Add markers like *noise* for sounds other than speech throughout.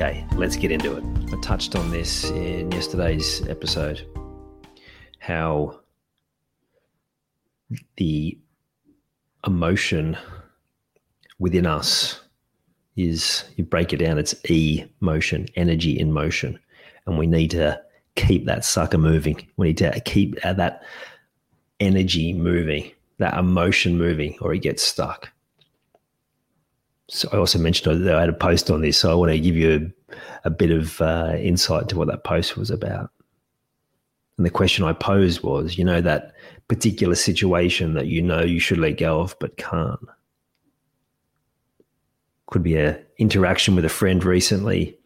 Okay, let's get into it. I touched on this in yesterday's episode how the emotion within us is you break it down, it's E motion, energy in motion. And we need to keep that sucker moving. We need to keep that energy moving, that emotion moving, or it gets stuck. So I also mentioned that I had a post on this, so I want to give you a, a bit of uh, insight to what that post was about. And the question I posed was, you know, that particular situation that you know you should let go of but can't. Could be an interaction with a friend recently,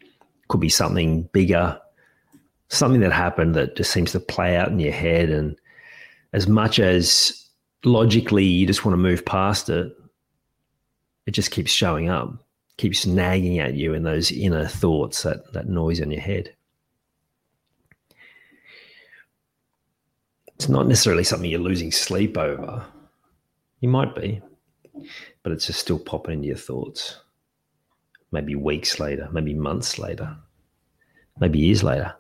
could be something bigger, something that happened that just seems to play out in your head. And as much as logically you just want to move past it, it just keeps showing up, keeps nagging at you in those inner thoughts, that, that noise in your head. It's not necessarily something you're losing sleep over. You might be, but it's just still popping into your thoughts. Maybe weeks later, maybe months later, maybe years later.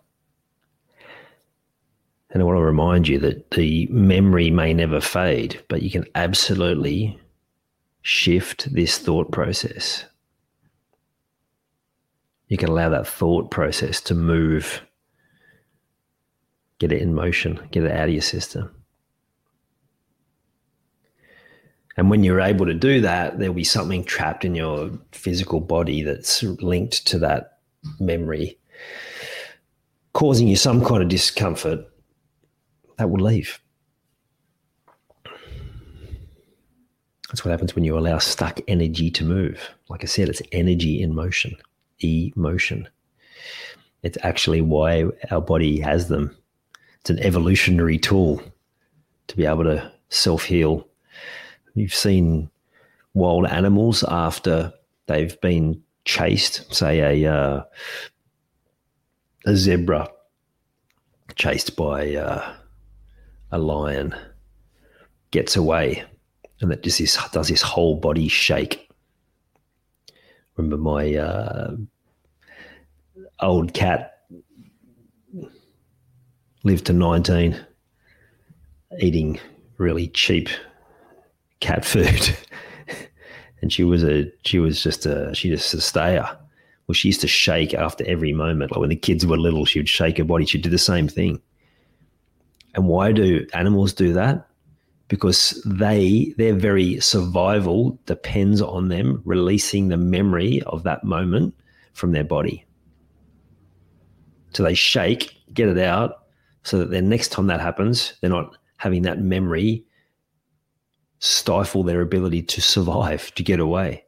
And I want to remind you that the memory may never fade, but you can absolutely shift this thought process. You can allow that thought process to move, get it in motion, get it out of your system. And when you're able to do that, there'll be something trapped in your physical body that's linked to that memory, causing you some kind of discomfort that will leave. That's what happens when you allow stuck energy to move. Like I said, it's energy in motion, emotion. It's actually why our body has them. It's an evolutionary tool to be able to self heal. You've seen wild animals after they've been chased, say a uh, a zebra chased by uh, a lion gets away and that just this, does his whole body shake. Remember my uh, old cat lived to 19 eating really cheap cat food. *laughs* and she was a she was just a she just a stayer. Well, she used to shake after every moment. Like when the kids were little, she would shake her body. She'd do the same thing. And why do animals do that? Because they their very survival depends on them releasing the memory of that moment from their body. So they shake, get it out, so that the next time that happens, they're not having that memory stifle their ability to survive, to get away.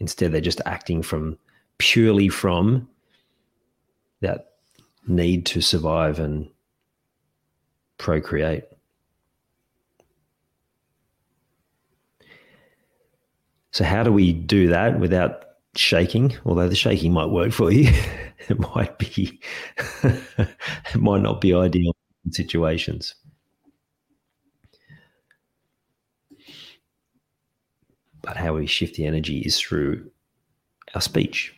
Instead, they're just acting from purely from that need to survive and procreate. So, how do we do that without shaking? Although the shaking might work for you, *laughs* it might be, *laughs* it might not be ideal in situations. But how we shift the energy is through our speech,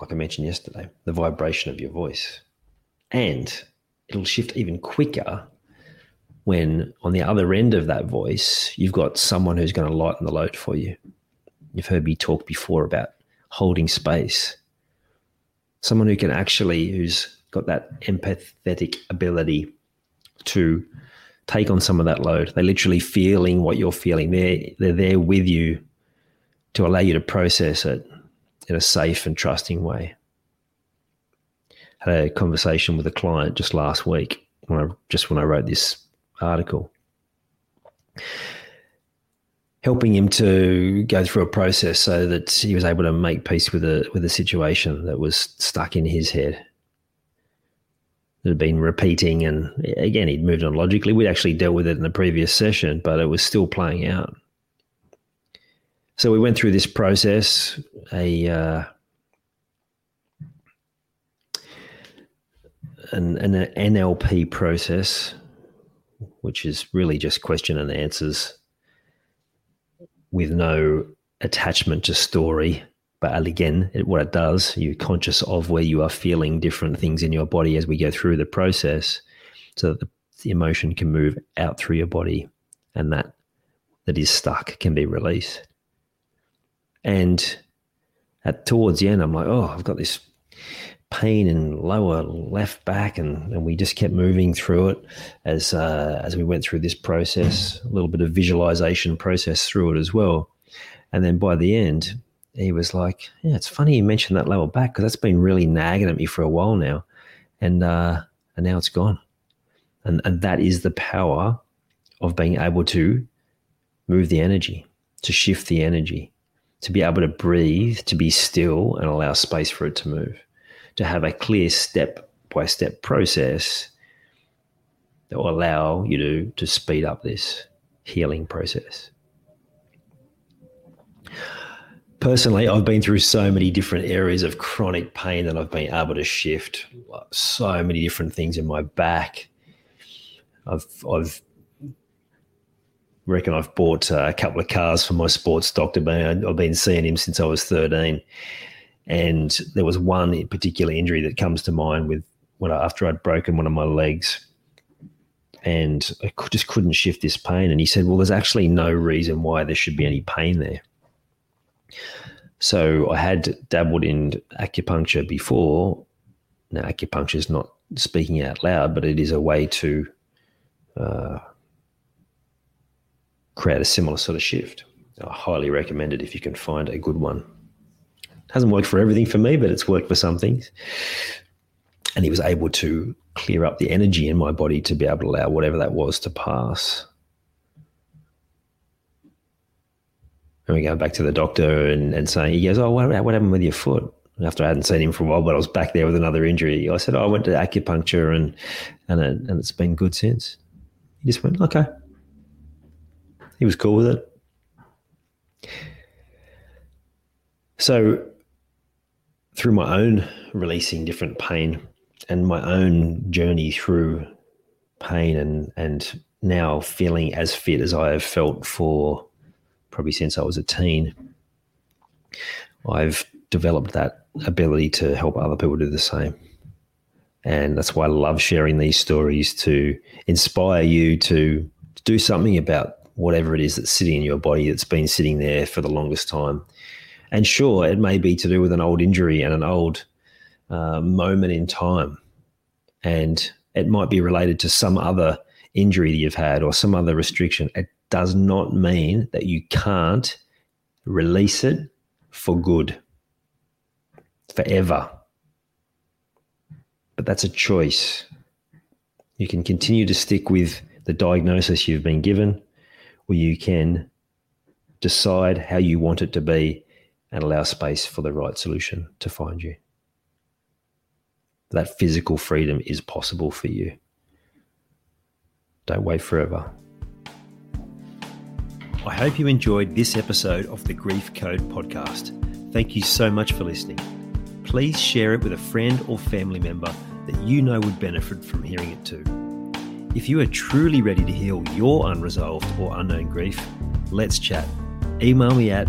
like I mentioned yesterday, the vibration of your voice. And it'll shift even quicker when on the other end of that voice, you've got someone who's going to lighten the load for you. You've heard me talk before about holding space. Someone who can actually, who's got that empathetic ability to take on some of that load. They're literally feeling what you're feeling. They're they're there with you to allow you to process it in a safe and trusting way. Had a conversation with a client just last week when I just when I wrote this article. Helping him to go through a process so that he was able to make peace with a with a situation that was stuck in his head that had been repeating. And again, he'd moved on logically. We'd actually dealt with it in the previous session, but it was still playing out. So we went through this process, a uh, an, an NLP process, which is really just question and answers with no attachment to story but again, what it does, you're conscious of where you are feeling different things in your body as we go through the process, so that the, the emotion can move out through your body, and that that is stuck can be released. And at towards the end, I'm like, oh, I've got this pain in lower left back, and, and we just kept moving through it as uh, as we went through this process. A little bit of visualization process through it as well, and then by the end, he was like, "Yeah, it's funny you mentioned that lower back because that's been really nagging at me for a while now, and uh, and now it's gone." And and that is the power of being able to move the energy, to shift the energy, to be able to breathe, to be still, and allow space for it to move, to have a clear step by step process that will allow you to to speed up this healing process personally, I've been through so many different areas of chronic pain that I've been able to shift. So many different things in my back. I've I've reckon I've bought a couple of cars for my sports doctor. I've been seeing him since I was thirteen, and there was one particular injury that comes to mind with when I, after I'd broken one of my legs. And I just couldn't shift this pain. And he said, Well, there's actually no reason why there should be any pain there. So I had dabbled in acupuncture before. Now, acupuncture is not speaking out loud, but it is a way to uh, create a similar sort of shift. I highly recommend it if you can find a good one. Hasn't worked for everything for me, but it's worked for some things. And he was able to clear up the energy in my body to be able to allow whatever that was to pass. And we go back to the doctor and, and saying, he goes, Oh, what, what happened with your foot? After I hadn't seen him for a while, but I was back there with another injury. I said, oh, I went to acupuncture and and, it, and it's been good since. He just went, Okay. He was cool with it. So, through my own releasing different pain and my own journey through pain and and now feeling as fit as I have felt for probably since I was a teen, I've developed that ability to help other people do the same. And that's why I love sharing these stories to inspire you to do something about whatever it is that's sitting in your body that's been sitting there for the longest time. And sure, it may be to do with an old injury and an old uh, moment in time. And it might be related to some other injury that you've had or some other restriction. It does not mean that you can't release it for good, forever. But that's a choice. You can continue to stick with the diagnosis you've been given, or you can decide how you want it to be and allow space for the right solution to find you. That physical freedom is possible for you. Don't wait forever. I hope you enjoyed this episode of the Grief Code podcast. Thank you so much for listening. Please share it with a friend or family member that you know would benefit from hearing it too. If you are truly ready to heal your unresolved or unknown grief, let's chat. Email me at